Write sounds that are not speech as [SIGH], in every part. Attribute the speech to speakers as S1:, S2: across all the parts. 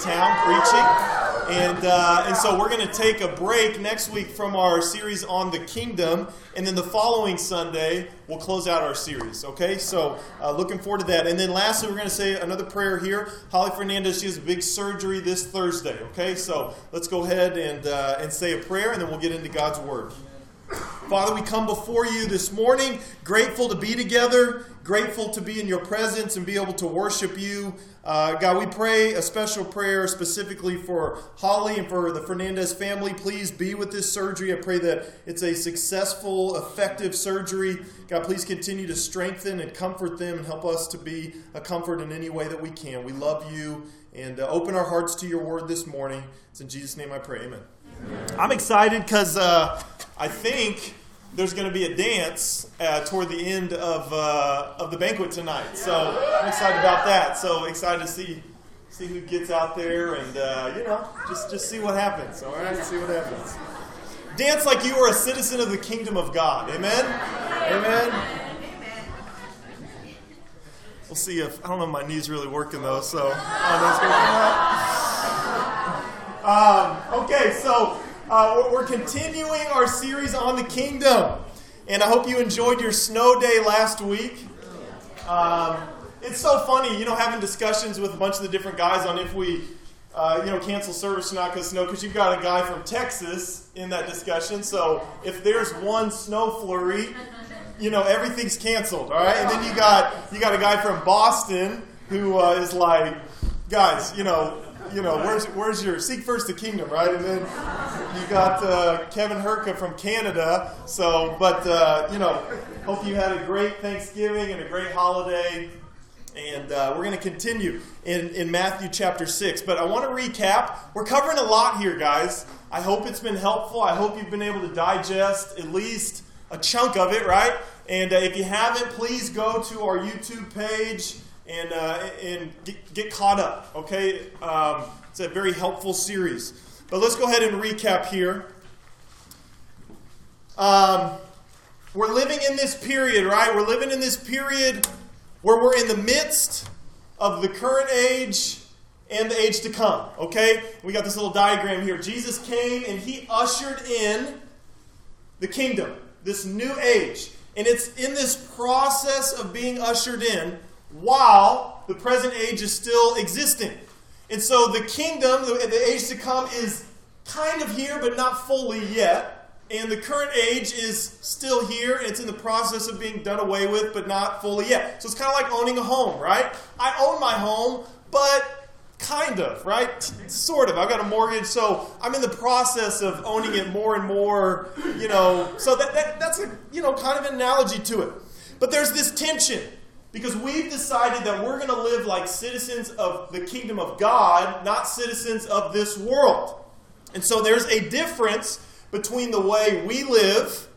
S1: town preaching. And, uh, and so we're going to take a break next week from our series on the kingdom. And then the following Sunday, we'll close out our series. Okay? So uh, looking forward to that. And then lastly, we're going to say another prayer here. Holly Fernandez, she has a big surgery this Thursday. Okay? So let's go ahead and, uh, and say a prayer, and then we'll get into God's Word. Father, we come before you this morning, grateful to be together, grateful to be in your presence and be able to worship you. Uh, God, we pray a special prayer specifically for Holly and for the Fernandez family. Please be with this surgery. I pray that it's a successful, effective surgery. God, please continue to strengthen and comfort them and help us to be a comfort in any way that we can. We love you and uh, open our hearts to your word this morning. It's in Jesus' name I pray. Amen. I'm excited because uh, I think there's going to be a dance uh, toward the end of, uh, of the banquet tonight. So I'm excited about that. So excited to see see who gets out there and uh, you know just just see what happens. All right, see what happens. Dance like you are a citizen of the kingdom of God. Amen. Amen. We'll see if I don't know if my knees really working though. So [LAUGHS] um, okay, so uh, we're continuing our series on the kingdom, and I hope you enjoyed your snow day last week. Um, it's so funny, you know, having discussions with a bunch of the different guys on if we, uh, you know, cancel service or not because snow. Because you've got a guy from Texas in that discussion, so if there's one snow flurry, you know, everything's canceled. All right, and then you got you got a guy from Boston who uh, is like, guys, you know you know, where's where's your seek first the kingdom, right? And then you got uh, Kevin Herka from Canada. So, but uh, you know, hope you had a great Thanksgiving and a great holiday. And uh, we're going to continue in, in Matthew chapter 6. But I want to recap. We're covering a lot here, guys. I hope it's been helpful. I hope you've been able to digest at least a chunk of it, right? And uh, if you haven't, please go to our YouTube page and, uh, and get, get, caught up, okay? Um, it's a very helpful series. But let's go ahead and recap here. Um, we're living in this period, right? We're living in this period where we're in the midst of the current age and the age to come, okay? We got this little diagram here. Jesus came and he ushered in the kingdom, this new age. And it's in this process of being ushered in while the present age is still existing. And so the kingdom, the, the age to come, is kind of here, but not fully yet. And the current age is still here, and it's in the process of being done away with, but not fully yet. So it's kind of like owning a home, right? I own my home, but kind of, right? Sort of. I've got a mortgage, so I'm in the process of owning it more and more, you know. So that, that that's a, you know, kind of an analogy to it. But there's this tension because we've decided that we're going to live like citizens of the kingdom of God, not citizens of this world. And so there's a difference between the way we live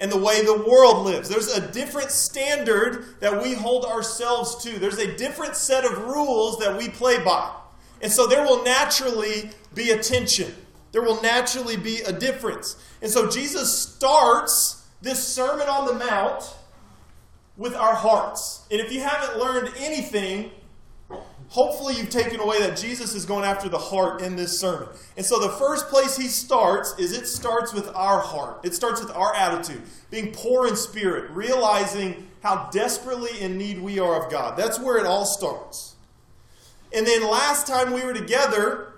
S1: and the way the world lives. There's a different standard that we hold ourselves to, there's a different set of rules that we play by. And so there will naturally be a tension. There will naturally be a difference. And so Jesus starts this Sermon on the Mount with our hearts. And if you haven't learned anything, hopefully you've taken away that Jesus is going after the heart in this sermon. And so the first place he starts is it starts with our heart. It starts with our attitude, being poor in spirit, realizing how desperately in need we are of God. That's where it all starts. And then last time we were together,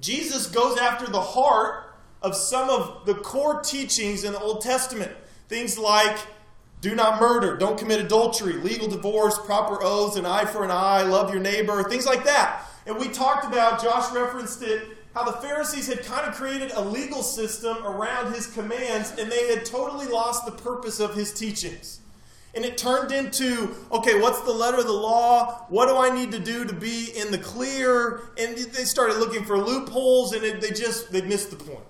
S1: Jesus goes after the heart of some of the core teachings in the Old Testament. Things like do not murder. Don't commit adultery. Legal divorce, proper oaths, an eye for an eye, love your neighbor, things like that. And we talked about, Josh referenced it, how the Pharisees had kind of created a legal system around his commands and they had totally lost the purpose of his teachings. And it turned into, okay, what's the letter of the law? What do I need to do to be in the clear? And they started looking for loopholes and it, they just, they missed the point.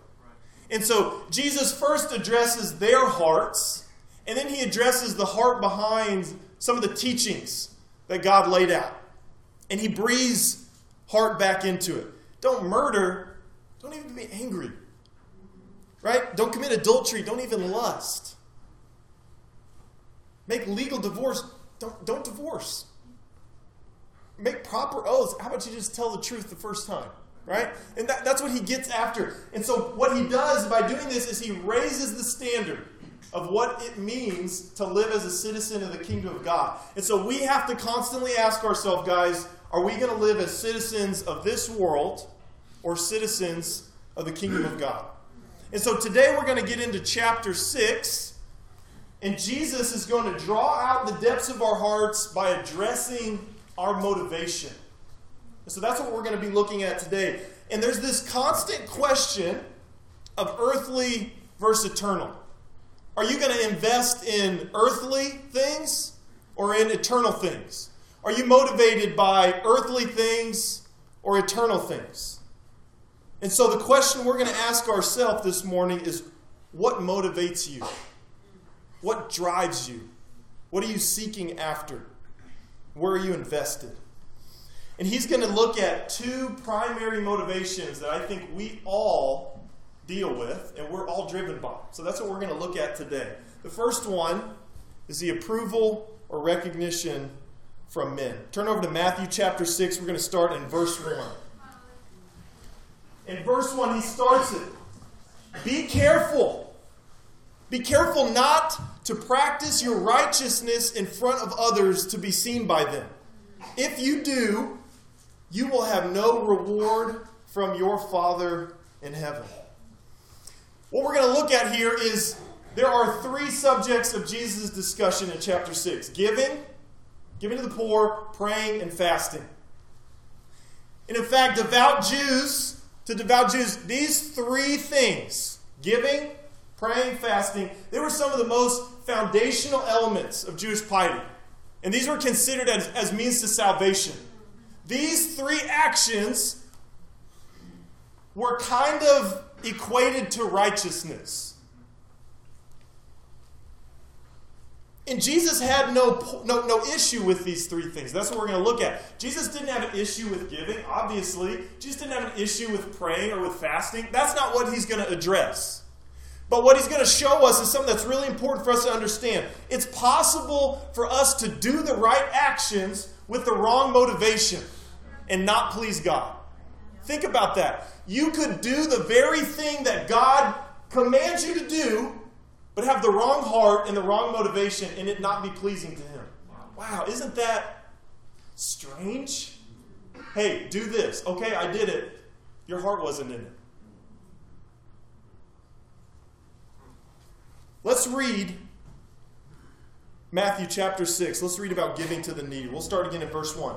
S1: And so Jesus first addresses their hearts and then he addresses the heart behind some of the teachings that God laid out. And he breathes heart back into it. Don't murder. Don't even be angry. Right? Don't commit adultery. Don't even lust. Make legal divorce. Don't, don't divorce. Make proper oaths. How about you just tell the truth the first time? right? And that, that's what he gets after. And so, what he does by doing this is he raises the standard of what it means to live as a citizen of the kingdom of God. And so, we have to constantly ask ourselves, guys, are we going to live as citizens of this world or citizens of the kingdom of God? And so, today we're going to get into chapter 6. And Jesus is going to draw out the depths of our hearts by addressing our motivation. And so that's what we're going to be looking at today. And there's this constant question of earthly versus eternal. Are you going to invest in earthly things or in eternal things? Are you motivated by earthly things or eternal things? And so the question we're going to ask ourselves this morning is what motivates you? What drives you? What are you seeking after? Where are you invested? And he's going to look at two primary motivations that I think we all deal with and we're all driven by. So that's what we're going to look at today. The first one is the approval or recognition from men. Turn over to Matthew chapter 6. We're going to start in verse 1. In verse 1, he starts it Be careful. Be careful not to practice your righteousness in front of others to be seen by them. If you do, you will have no reward from your Father in heaven. What we're going to look at here is there are three subjects of Jesus' discussion in chapter 6 giving, giving to the poor, praying, and fasting. And in fact, devout Jews, to devout Jews, these three things giving, praying, fasting they were some of the most foundational elements of Jewish piety. And these were considered as, as means to salvation. These three actions were kind of equated to righteousness. And Jesus had no, no, no issue with these three things. That's what we're going to look at. Jesus didn't have an issue with giving, obviously. Jesus didn't have an issue with praying or with fasting. That's not what he's going to address. But what he's going to show us is something that's really important for us to understand. It's possible for us to do the right actions with the wrong motivation and not please God. Think about that. You could do the very thing that God commands you to do, but have the wrong heart and the wrong motivation and it not be pleasing to Him. Wow, isn't that strange? Hey, do this. Okay, I did it. Your heart wasn't in it. Let's read Matthew chapter 6. Let's read about giving to the needy. We'll start again in verse 1.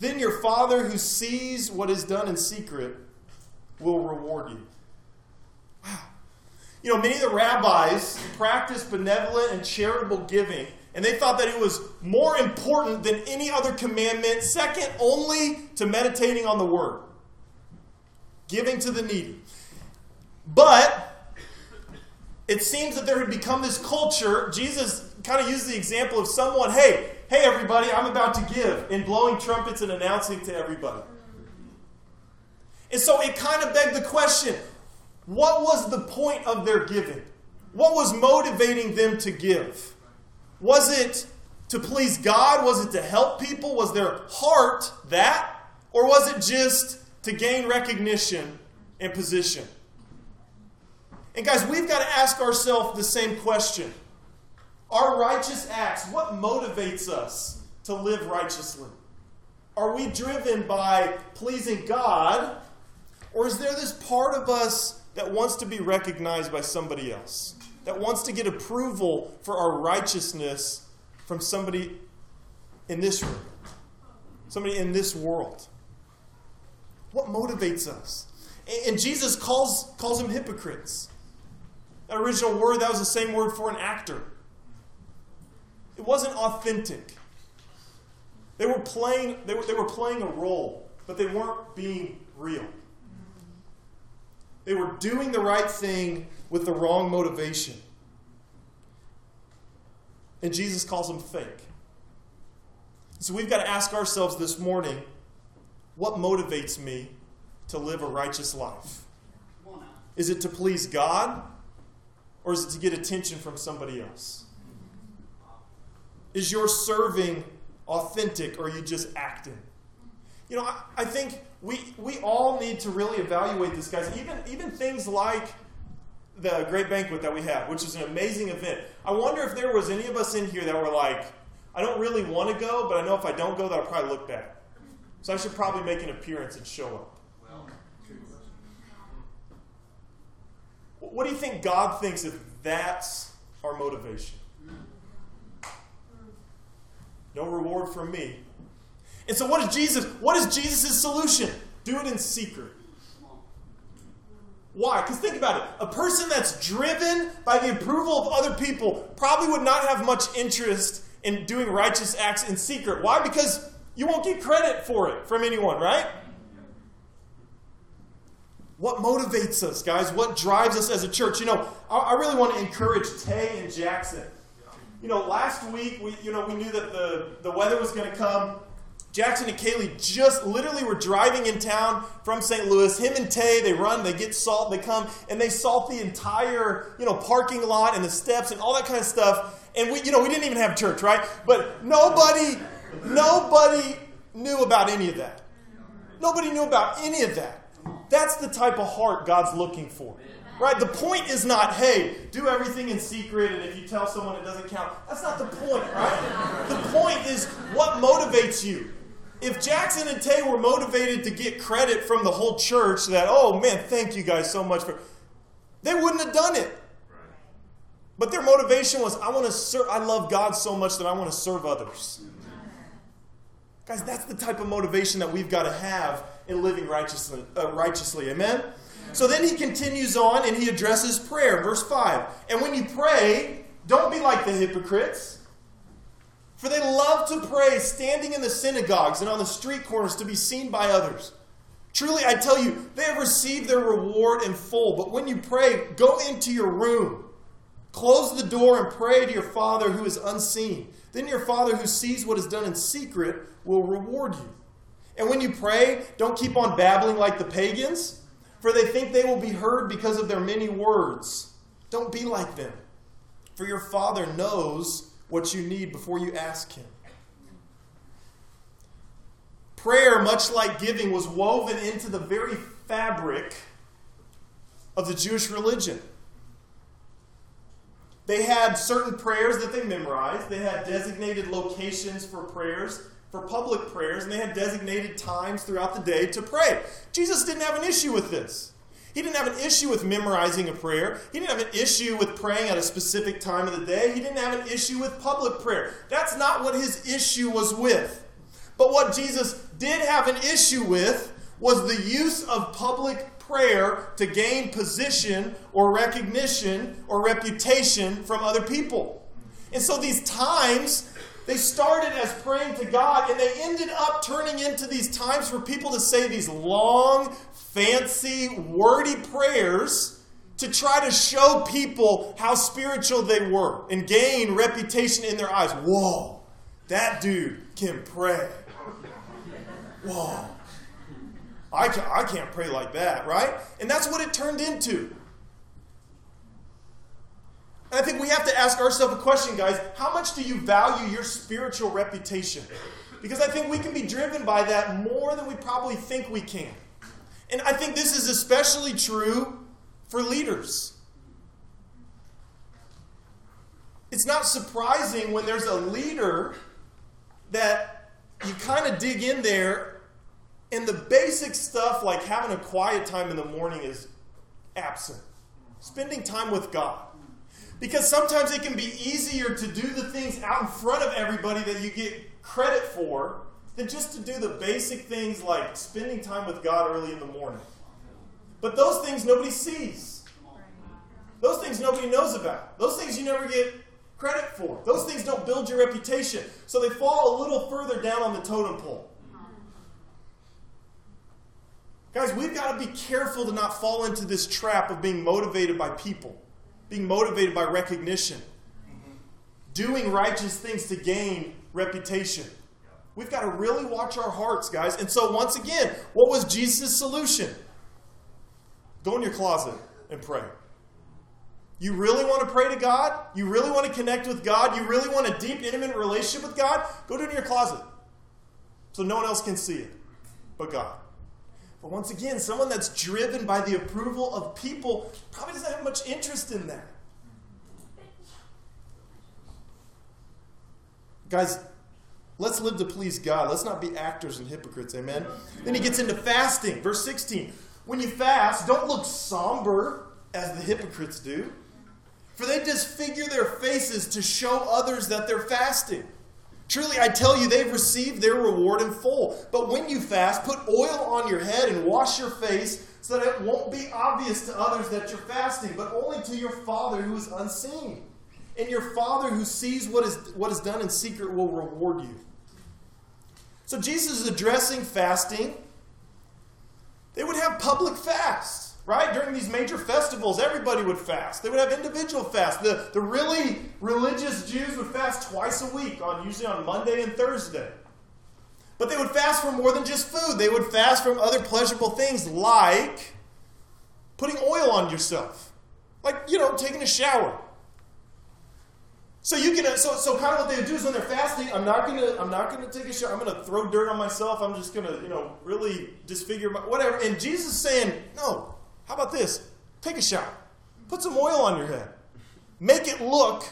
S1: then your Father who sees what is done in secret will reward you. Wow. You know, many of the rabbis practiced benevolent and charitable giving, and they thought that it was more important than any other commandment, second only to meditating on the Word, giving to the needy. But it seems that there had become this culture. Jesus kind of used the example of someone, hey, hey, everybody, I'm about to give, and blowing trumpets and announcing to everybody. And so it kind of begged the question what was the point of their giving? What was motivating them to give? Was it to please God? Was it to help people? Was their heart that? Or was it just to gain recognition and position? And guys, we've got to ask ourselves the same question. Our righteous acts, what motivates us to live righteously? Are we driven by pleasing God, or is there this part of us that wants to be recognized by somebody else? That wants to get approval for our righteousness from somebody in this room, somebody in this world? What motivates us? And Jesus calls, calls them hypocrites. That original word, that was the same word for an actor. It wasn't authentic. They were playing, they were, they were playing a role, but they weren't being real. They were doing the right thing with the wrong motivation. And Jesus calls them fake. So we've got to ask ourselves this morning what motivates me to live a righteous life? Is it to please God or is it to get attention from somebody else? Is your serving authentic or are you just acting? You know, I, I think we, we all need to really evaluate this, guys. Even, even things like the great banquet that we have, which is an amazing event. I wonder if there was any of us in here that were like, I don't really want to go, but I know if I don't go, that I'll probably look bad. So I should probably make an appearance and show up. What do you think God thinks if that's our motivation? No reward from me. And so what is Jesus? What is Jesus' solution? Do it in secret. Why? Because think about it. A person that's driven by the approval of other people probably would not have much interest in doing righteous acts in secret. Why? Because you won't get credit for it from anyone, right? What motivates us, guys? What drives us as a church? You know, I, I really want to encourage Tay and Jackson. You know, last week we, you know, we knew that the, the weather was going to come. Jackson and Kaylee just literally were driving in town from St. Louis. Him and Tay, they run, they get salt, they come, and they salt the entire, you know, parking lot and the steps and all that kind of stuff. And we, you know, we didn't even have church, right? But nobody, nobody knew about any of that. Nobody knew about any of that. That's the type of heart God's looking for. Right? The point is not, hey, do everything in secret, and if you tell someone it doesn't count. That's not the point, right? The point is what motivates you. If Jackson and Tay were motivated to get credit from the whole church that, oh man, thank you guys so much for, they wouldn't have done it. But their motivation was, I want to serve, I love God so much that I want to serve others. Guys, that's the type of motivation that we've got to have in living righteously. Uh, righteously. Amen? So then he continues on and he addresses prayer. Verse 5. And when you pray, don't be like the hypocrites. For they love to pray standing in the synagogues and on the street corners to be seen by others. Truly, I tell you, they have received their reward in full. But when you pray, go into your room, close the door, and pray to your Father who is unseen. Then your Father who sees what is done in secret will reward you. And when you pray, don't keep on babbling like the pagans, for they think they will be heard because of their many words. Don't be like them, for your Father knows what you need before you ask Him. Prayer, much like giving, was woven into the very fabric of the Jewish religion. They had certain prayers that they memorized, they had designated locations for prayers, for public prayers, and they had designated times throughout the day to pray. Jesus didn't have an issue with this. He didn't have an issue with memorizing a prayer. He didn't have an issue with praying at a specific time of the day. He didn't have an issue with public prayer. That's not what his issue was with. But what Jesus did have an issue with was the use of public prayer to gain position or recognition or reputation from other people. And so these times, they started as praying to God and they ended up turning into these times for people to say these long, fancy, wordy prayers to try to show people how spiritual they were and gain reputation in their eyes. Whoa, that dude can pray. Whoa. I can't, I can't pray like that, right? And that's what it turned into. And I think we have to ask ourselves a question, guys. How much do you value your spiritual reputation? Because I think we can be driven by that more than we probably think we can. And I think this is especially true for leaders. It's not surprising when there's a leader that you kind of dig in there and the basic stuff like having a quiet time in the morning is absent. Spending time with God. Because sometimes it can be easier to do the things out in front of everybody that you get credit for than just to do the basic things like spending time with God early in the morning. But those things nobody sees. Those things nobody knows about. Those things you never get credit for. Those things don't build your reputation. So they fall a little further down on the totem pole. Guys, we've got to be careful to not fall into this trap of being motivated by people, being motivated by recognition, doing righteous things to gain reputation. We've got to really watch our hearts, guys. And so, once again, what was Jesus' solution? Go in your closet and pray. You really want to pray to God? You really want to connect with God? You really want a deep, intimate relationship with God? Go do it in your closet so no one else can see it but God. But once again, someone that's driven by the approval of people probably doesn't have much interest in that. Guys, let's live to please God. Let's not be actors and hypocrites. Amen. Then he gets into fasting. Verse 16. When you fast, don't look somber as the hypocrites do, for they disfigure their faces to show others that they're fasting. Truly, I tell you, they've received their reward in full. But when you fast, put oil on your head and wash your face so that it won't be obvious to others that you're fasting, but only to your Father who is unseen. And your Father who sees what is, what is done in secret will reward you. So Jesus is addressing fasting. They would have public fasts right? During these major festivals, everybody would fast. They would have individual fasts. The, the really religious Jews would fast twice a week, on usually on Monday and Thursday. But they would fast from more than just food. They would fast from other pleasurable things like putting oil on yourself. Like, you know, taking a shower. So you can so so kind of what they do is when they're fasting, I'm not gonna I'm not gonna take a shower. I'm gonna throw dirt on myself. I'm just gonna you know really disfigure my, whatever. And Jesus is saying, no, how about this? Take a shower. Put some oil on your head. Make it look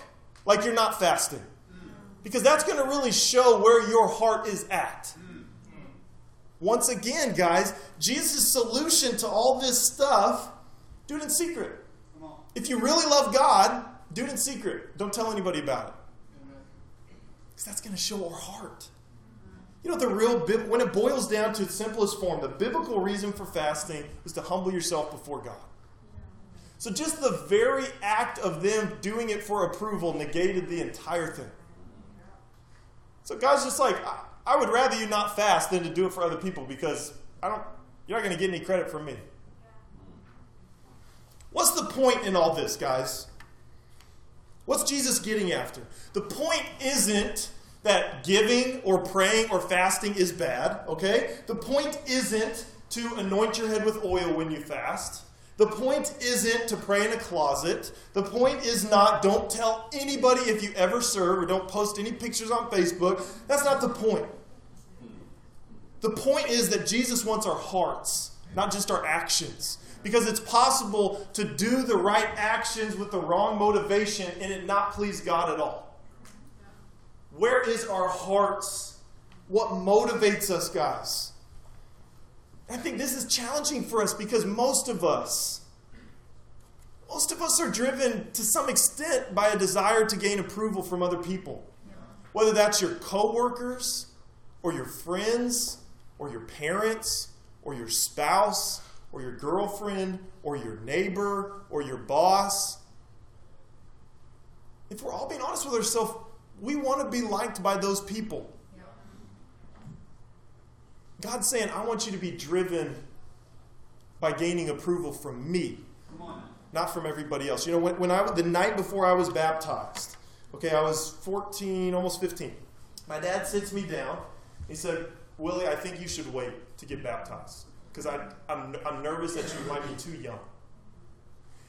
S1: like you're not fasting. Because that's going to really show where your heart is at. Once again, guys, Jesus' solution to all this stuff do it in secret. If you really love God, do it in secret. Don't tell anybody about it. Because that's going to show our heart. You know, the real, when it boils down to its simplest form, the biblical reason for fasting is to humble yourself before God. So just the very act of them doing it for approval negated the entire thing. So God's just like, I, I would rather you not fast than to do it for other people because I don't, you're not going to get any credit from me. What's the point in all this, guys? What's Jesus getting after? The point isn't that giving or praying or fasting is bad, okay? The point isn't to anoint your head with oil when you fast. The point isn't to pray in a closet. The point is not don't tell anybody if you ever serve or don't post any pictures on Facebook. That's not the point. The point is that Jesus wants our hearts, not just our actions. Because it's possible to do the right actions with the wrong motivation and it not please God at all. Where is our hearts? What motivates us, guys? I think this is challenging for us because most of us, most of us are driven to some extent by a desire to gain approval from other people. Whether that's your coworkers or your friends or your parents or your spouse or your girlfriend or your neighbor or your boss. If we're all being honest with ourselves, we want to be liked by those people. God's saying, I want you to be driven by gaining approval from me, not from everybody else. You know, when, when I the night before I was baptized, okay, I was 14, almost 15. My dad sits me down. He said, Willie, I think you should wait to get baptized because I'm, I'm nervous that you might be too young.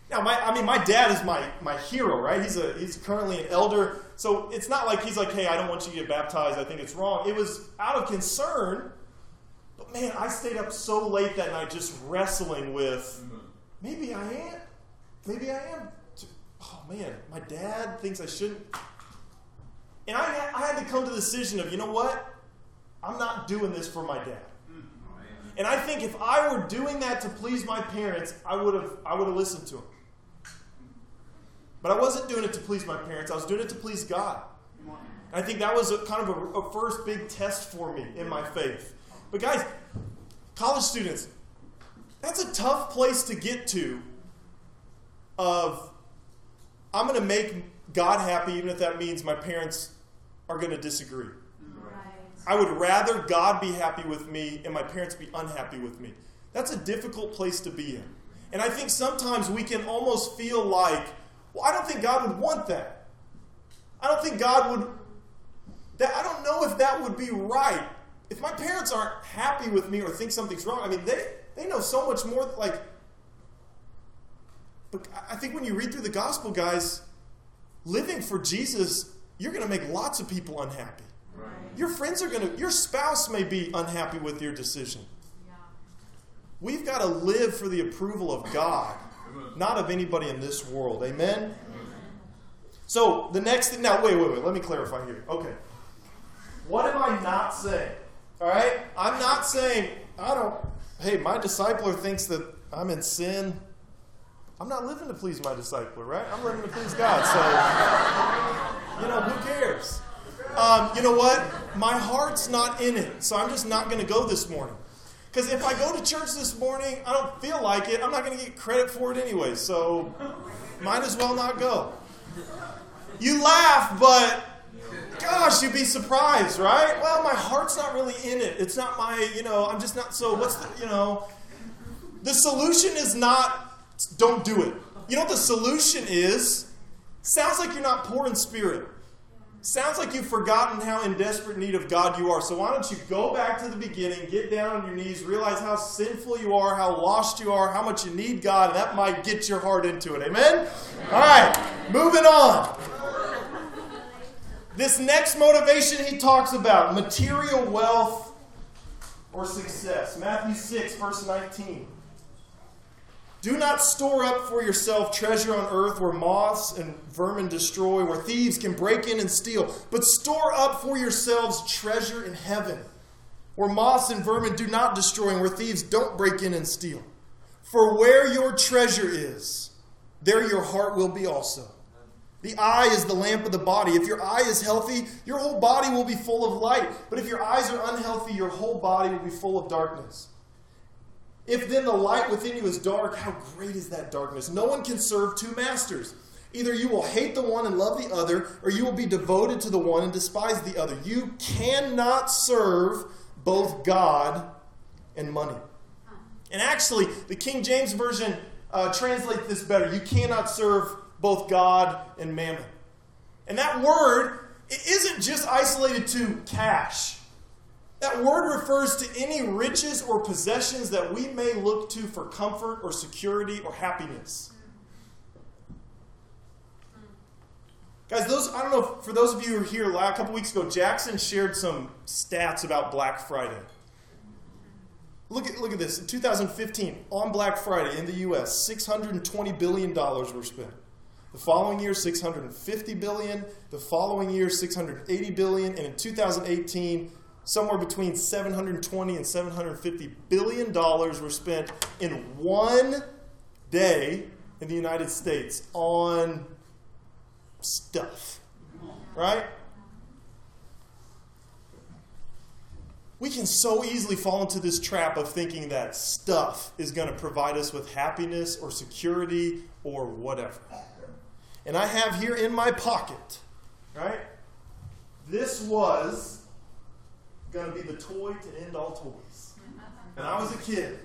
S1: Now, my, I mean, my dad is my, my hero, right? He's, a, he's currently an elder. So it's not like he's like, hey, I don't want you to get baptized. I think it's wrong. It was out of concern. But man, I stayed up so late that night just wrestling with mm-hmm. maybe I am. Maybe I am. Oh man, my dad thinks I shouldn't. And I, I had to come to the decision of, you know what? I'm not doing this for my dad. Mm-hmm. And I think if I were doing that to please my parents, I would have I would have listened to them. But I wasn't doing it to please my parents, I was doing it to please God. And I think that was a, kind of a, a first big test for me in my faith. But guys, college students, that's a tough place to get to of I'm going to make God happy even if that means my parents are going to disagree. Right. I would rather God be happy with me and my parents be unhappy with me. That's a difficult place to be in. And I think sometimes we can almost feel like, well, I don't think God would want that. I don't think God would that I don't know if that would be right. If my parents aren't happy with me or think something's wrong, I mean they they know so much more like but I think when you read through the gospel, guys, living for Jesus, you're going to make lots of people unhappy. Right. Your friends are going to, your spouse may be unhappy with your decision. Yeah. We've got to live for the approval of God, not of anybody in this world. Amen? So the next thing, now, wait, wait, wait, let me clarify here. Okay. What am I not saying? All right? I'm not saying, I don't, hey, my discipler thinks that I'm in sin. I'm not living to please my discipler, right? I'm living to please God. So, you know, who cares? Um, you know what? My heart's not in it, so I'm just not going to go this morning. Because if I go to church this morning, I don't feel like it. I'm not going to get credit for it anyway, so might as well not go. You laugh, but gosh, you'd be surprised, right? Well, my heart's not really in it. It's not my, you know, I'm just not so, what's the, you know, the solution is not don't do it. You know what the solution is? Sounds like you're not poor in spirit. Sounds like you've forgotten how in desperate need of God you are. So why don't you go back to the beginning, get down on your knees, realize how sinful you are, how lost you are, how much you need God, and that might get your heart into it. Amen? All right, moving on. This next motivation he talks about material wealth or success. Matthew 6, verse 19. Do not store up for yourself treasure on earth where moths and vermin destroy, where thieves can break in and steal, but store up for yourselves treasure in heaven, where moths and vermin do not destroy, and where thieves don't break in and steal. For where your treasure is, there your heart will be also. The eye is the lamp of the body. If your eye is healthy, your whole body will be full of light. But if your eyes are unhealthy, your whole body will be full of darkness. If then the light within you is dark, how great is that darkness? No one can serve two masters. Either you will hate the one and love the other, or you will be devoted to the one and despise the other. You cannot serve both God and money. And actually, the King James Version uh, translates this better. You cannot serve both God and mammon. And that word it isn't just isolated to cash. That word refers to any riches or possessions that we may look to for comfort or security or happiness. Guys, those I don't know for those of you who were here a couple weeks ago, Jackson shared some stats about Black Friday. Look at look at this. In 2015, on Black Friday in the US, 620 billion dollars were spent. The following year, 650 billion. The following year, 680 billion, and in 2018, somewhere between 720 and 750 billion dollars were spent in one day in the United States on stuff. Right? We can so easily fall into this trap of thinking that stuff is going to provide us with happiness or security or whatever. And I have here in my pocket, right? This was going to be the toy to end all toys. Mm-hmm. And I was a kid.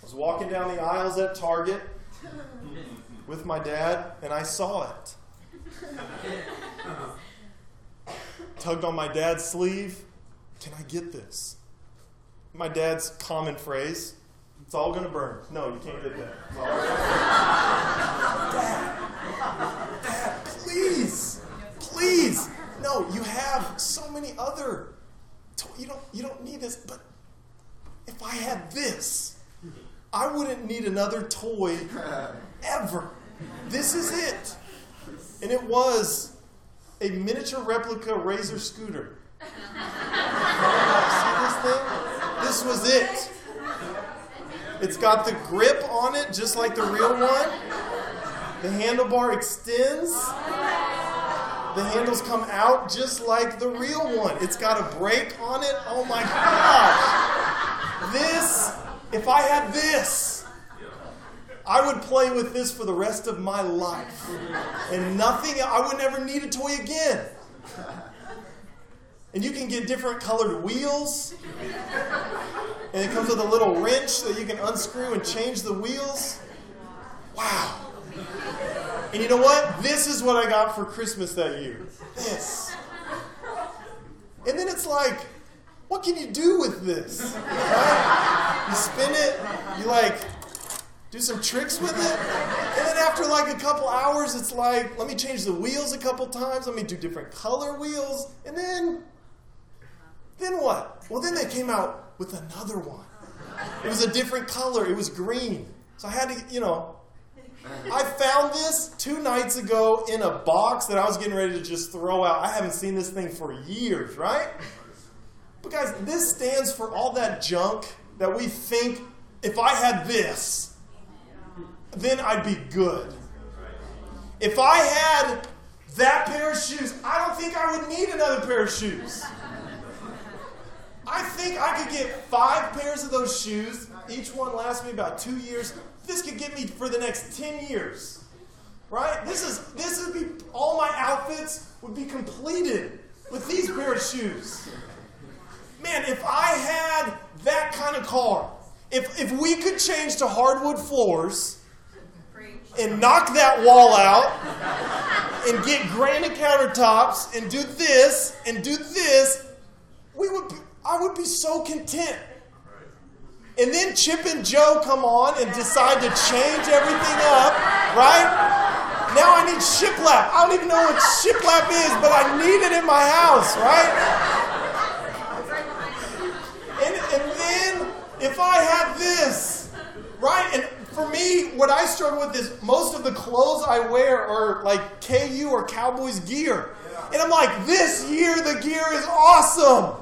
S1: I was walking down the aisles at Target with my dad, and I saw it. Tugged on my dad's sleeve. Can I get this? My dad's common phrase it's all going to burn. No, you can't get that. dad, dad, please, please. No, you have so many other you don't, you don't need this. But if I had this, I wouldn't need another toy ever. This is it. And it was a miniature replica Razor scooter. See this thing? This was it. It's got the grip on it, just like the real one. The handlebar extends. The handles come out just like the real one. It's got a brake on it. Oh my gosh. This, if I had this, I would play with this for the rest of my life. And nothing, I would never need a toy again. And you can get different colored wheels And it comes with a little wrench that you can unscrew and change the wheels. Wow. And you know what? This is what I got for Christmas that year. This. And then it's like, what can you do with this? Right? You spin it, you like do some tricks with it. And then after like a couple hours, it's like, let me change the wheels a couple times, let me do different color wheels. And then, then what? Well, then they came out with another one. It was a different color, it was green. So I had to, you know, I found this two nights ago in a box that I was getting ready to just throw out. I haven't seen this thing for years, right? But guys, this stands for all that junk that we think if I had this, then I'd be good. If I had that pair of shoes, I don't think I would need another pair of shoes. I think I could get five pairs of those shoes. Each one lasts me about two years. This could get me for the next 10 years. Right? This is this would be all my outfits would be completed with these pair of shoes. Man, if I had that kind of car, if if we could change to hardwood floors, and knock that wall out and get granite countertops and do this and do this, we would be, I would be so content. And then Chip and Jo come on and decide to change everything up, right? Now I need shiplap. I don't even know what shiplap is, but I need it in my house, right? And, and then if I had this, right? And for me, what I struggle with is most of the clothes I wear are like KU or Cowboys gear. And I'm like, this year the gear is awesome.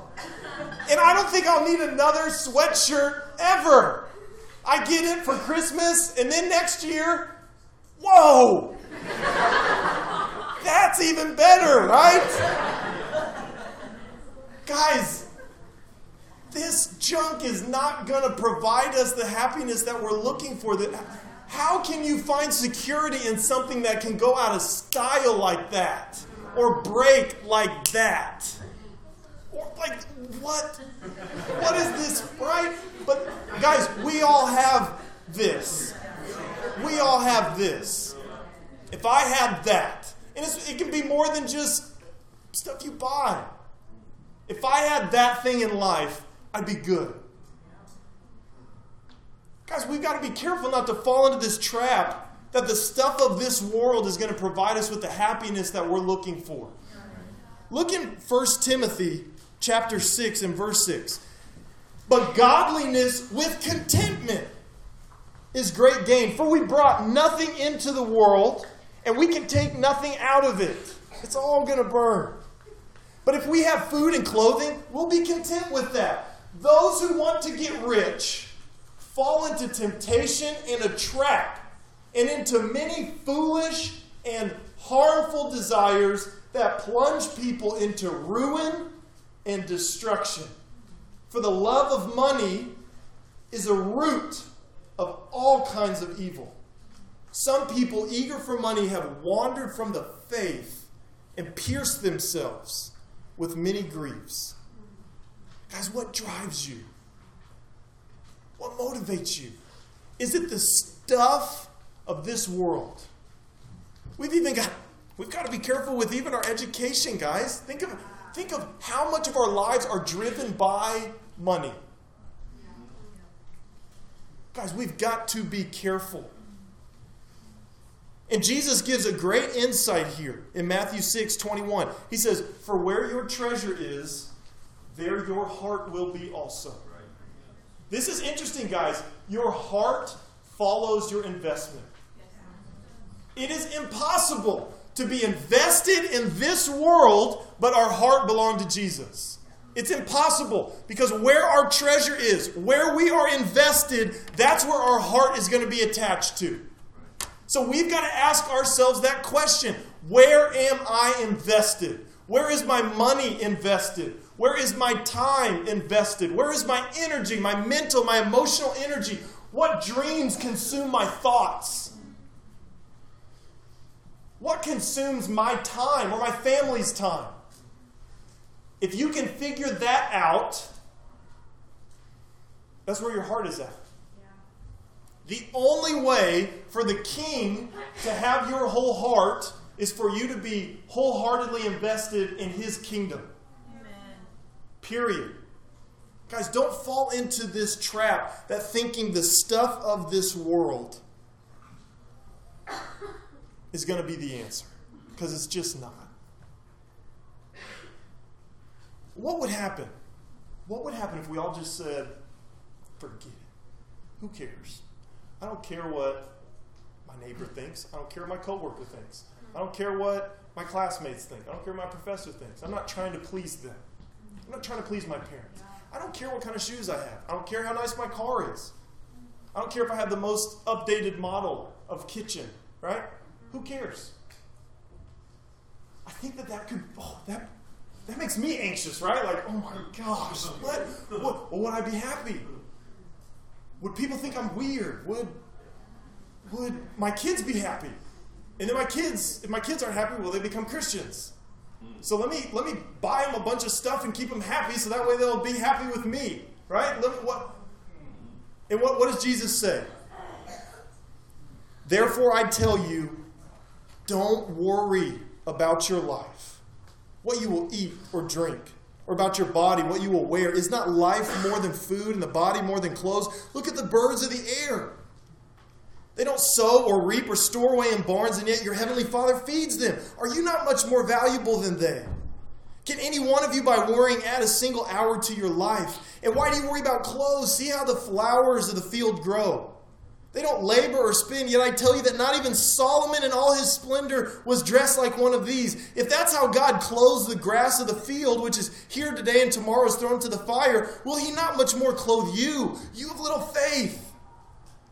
S1: And I don't think I'll need another sweatshirt ever. I get it for Christmas, and then next year, whoa! That's even better, right? Guys, this junk is not going to provide us the happiness that we're looking for. That how can you find security in something that can go out of style like that or break like that? Like what? What is this, right? But guys, we all have this. We all have this. If I had that, and it can be more than just stuff you buy. If I had that thing in life, I'd be good. Guys, we've got to be careful not to fall into this trap that the stuff of this world is going to provide us with the happiness that we're looking for. Look in 1 Timothy chapter 6 and verse 6. But godliness with contentment is great gain, for we brought nothing into the world, and we can take nothing out of it. It's all going to burn. But if we have food and clothing, we'll be content with that. Those who want to get rich fall into temptation and a trap and into many foolish and harmful desires that plunge people into ruin and destruction. For the love of money is a root of all kinds of evil. Some people, eager for money, have wandered from the faith and pierced themselves with many griefs. Guys, what drives you? What motivates you? Is it the stuff of this world? We've even got we've got to be careful with even our education, guys. Think of think of how much of our lives are driven by money. Guys, we've got to be careful. And Jesus gives a great insight here in Matthew 6 21. He says, For where your treasure is, there your heart will be also. This is interesting, guys. Your heart follows your investment. It is impossible to be invested in this world, but our heart belong to Jesus. It's impossible because where our treasure is, where we are invested, that's where our heart is going to be attached to. So we've got to ask ourselves that question Where am I invested? Where is my money invested? Where is my time invested? Where is my energy, my mental, my emotional energy? What dreams consume my thoughts? What consumes my time or my family's time? If you can figure that out, That's where your heart is at. The only way for the king to have your whole heart is for you to be wholeheartedly invested in his kingdom. Amen. Period. Guys, don't fall into this trap that thinking the stuff of this world [LAUGHS] is going to be the answer. Because it's just not. What would happen? What would happen if we all just said, forget it? Who cares? I don't care what my neighbor thinks. I don't care what my coworker thinks. I don't care what my classmates think. I don't care what my professor thinks. I'm not trying to please them. I'm not trying to please my parents. I don't care what kind of shoes I have. I don't care how nice my car is. I don't care if I have the most updated model of kitchen, right? Who cares? I think that that could, oh, that, that makes me anxious, right? Like, oh my gosh, what? what? Would I be happy? Would people think I'm weird? Would, would my kids be happy? And then my kids, if my kids aren't happy, will they become Christians? So let me let me buy them a bunch of stuff and keep them happy, so that way they'll be happy with me, right? Let me, what? And what, what does Jesus say? Therefore, I tell you, don't worry about your life, what you will eat or drink, or about your body, what you will wear. Is not life more than food, and the body more than clothes? Look at the birds of the air. They don't sow or reap or store away in barns, and yet your heavenly Father feeds them. Are you not much more valuable than they? Can any one of you, by worrying, add a single hour to your life? And why do you worry about clothes? See how the flowers of the field grow. They don't labor or spin, yet I tell you that not even Solomon in all his splendor was dressed like one of these. If that's how God clothes the grass of the field, which is here today and tomorrow is thrown to the fire, will he not much more clothe you? You have little faith.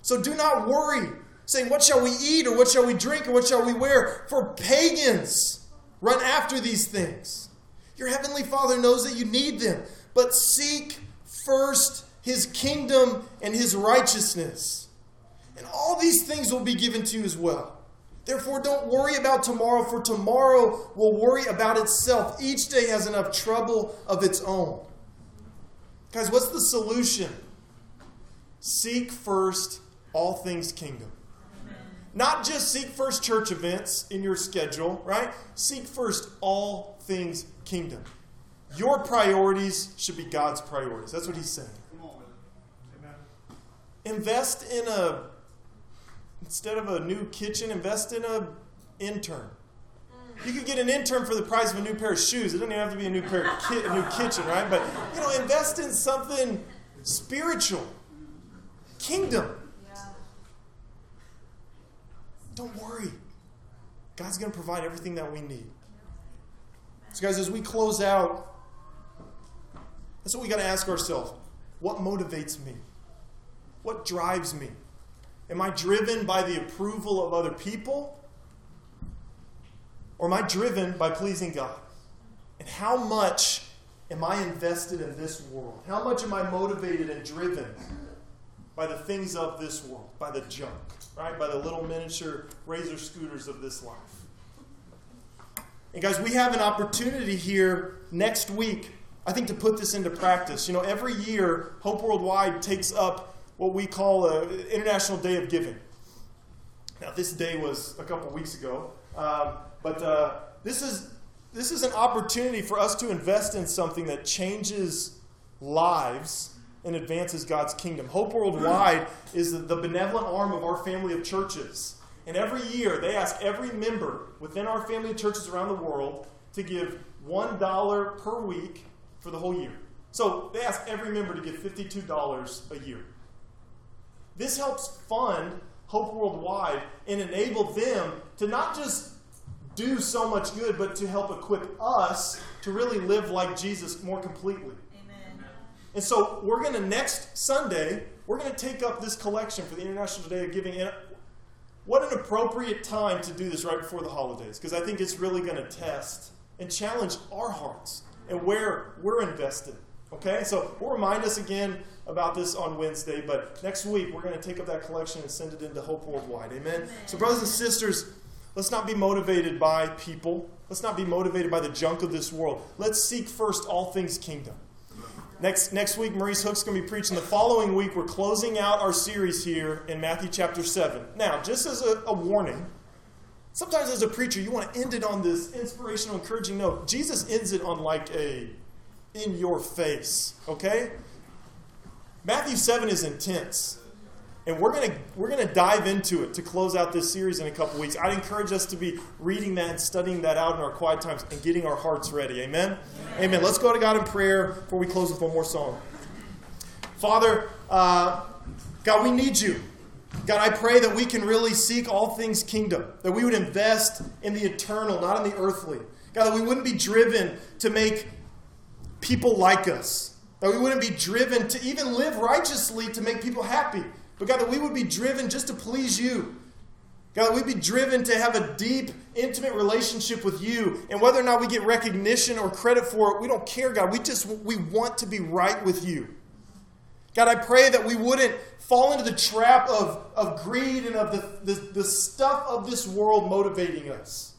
S1: So do not worry, saying, What shall we eat, or what shall we drink, or what shall we wear? For pagans run after these things. Your heavenly Father knows that you need them, but seek first his kingdom and his righteousness. And all these things will be given to you as well. Therefore, don't worry about tomorrow, for tomorrow will worry about itself. Each day has enough trouble of its own. Guys, what's the solution? Seek first all things kingdom. Not just seek first church events in your schedule, right? Seek first all things kingdom. Your priorities should be God's priorities. That's what he's saying. Come on, really. Amen. Invest in a instead of a new kitchen, invest in an intern. You could get an intern for the price of a new pair of shoes. It doesn't even have to be a new pair of ki- a new kitchen, right? But you know, invest in something spiritual, kingdom. Don't worry. God's going to provide everything that we need. So, guys, as we close out, that's what we got to ask ourselves. What motivates me? What drives me? Am I driven by the approval of other people? Or am I driven by pleasing God? And how much am I invested in this world? How much am I motivated and driven by the things of this world, by the junk? right? By the little miniature razor scooters of this life. And guys, we have an opportunity here next week, I think, to put this into practice. You know, every year, Hope Worldwide takes up what we call an International Day of Giving. Now, this day was a couple weeks ago, um, but uh, this is this is an opportunity for us to invest in something that changes lives and advances God's kingdom. Hope Worldwide is the benevolent arm of our family of churches. And every year, they ask every member within our family of churches around the world to give $1 per week for the whole year. So they ask every member to give $52 a year. This helps fund Hope Worldwide and enable them to not just do so much good, but to help equip us to really live like Jesus more completely. Amen. And so we're going to next Sunday, we're going to take up this collection for the International Day of Giving. And what an appropriate time to do this right before the holidays, because I think it's really going to test and challenge our hearts and where we're invested. Okay? So we'll remind us again about this on Wednesday, but next week we're going to take up that collection and send it into Hope Worldwide. Amen? Amen. So, brothers and sisters, let's not be motivated by people. Let's not be motivated by the junk of this world. Let's seek first all things kingdom. Next, next week, Maurice Hook's going to be preaching. The following week, we're closing out our series here in Matthew chapter 7. Now, just as a, a warning, sometimes as a preacher, you want to end it on this inspirational, encouraging note. Jesus ends it on like a in your face, okay? Matthew 7 is intense. And we're going to we're going to dive into it to close out this series in a couple weeks. I'd encourage us to be reading that and studying that out in our quiet times and getting our hearts ready. Amen. Amen. Amen. Let's go to God in prayer before we close with one more song. Father, uh, God, we need you. God, I pray that we can really seek all things kingdom, that we would invest in the eternal, not in the earthly. God, that we wouldn't be driven to make people like us, that we wouldn't be driven to even live righteously to make people happy. But God, that we would be driven just to please you. God, we'd be driven to have a deep, intimate relationship with you. And whether or not we get recognition or credit for it, we don't care, God. We just we want to be right with you. God, I pray that we wouldn't fall into the trap of, of greed and of the, the, the stuff of this world motivating us.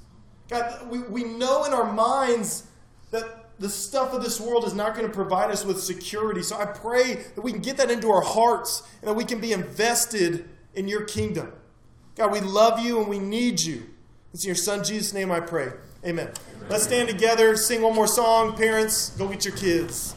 S1: God, we, we know in our minds that the stuff of this world is not going to provide us with security. So I pray that we can get that into our hearts and that we can be invested in your kingdom. God, we love you and we need you. It's in your son Jesus' name I pray. Amen. Amen. Let's stand together, sing one more song. Parents, go get your kids.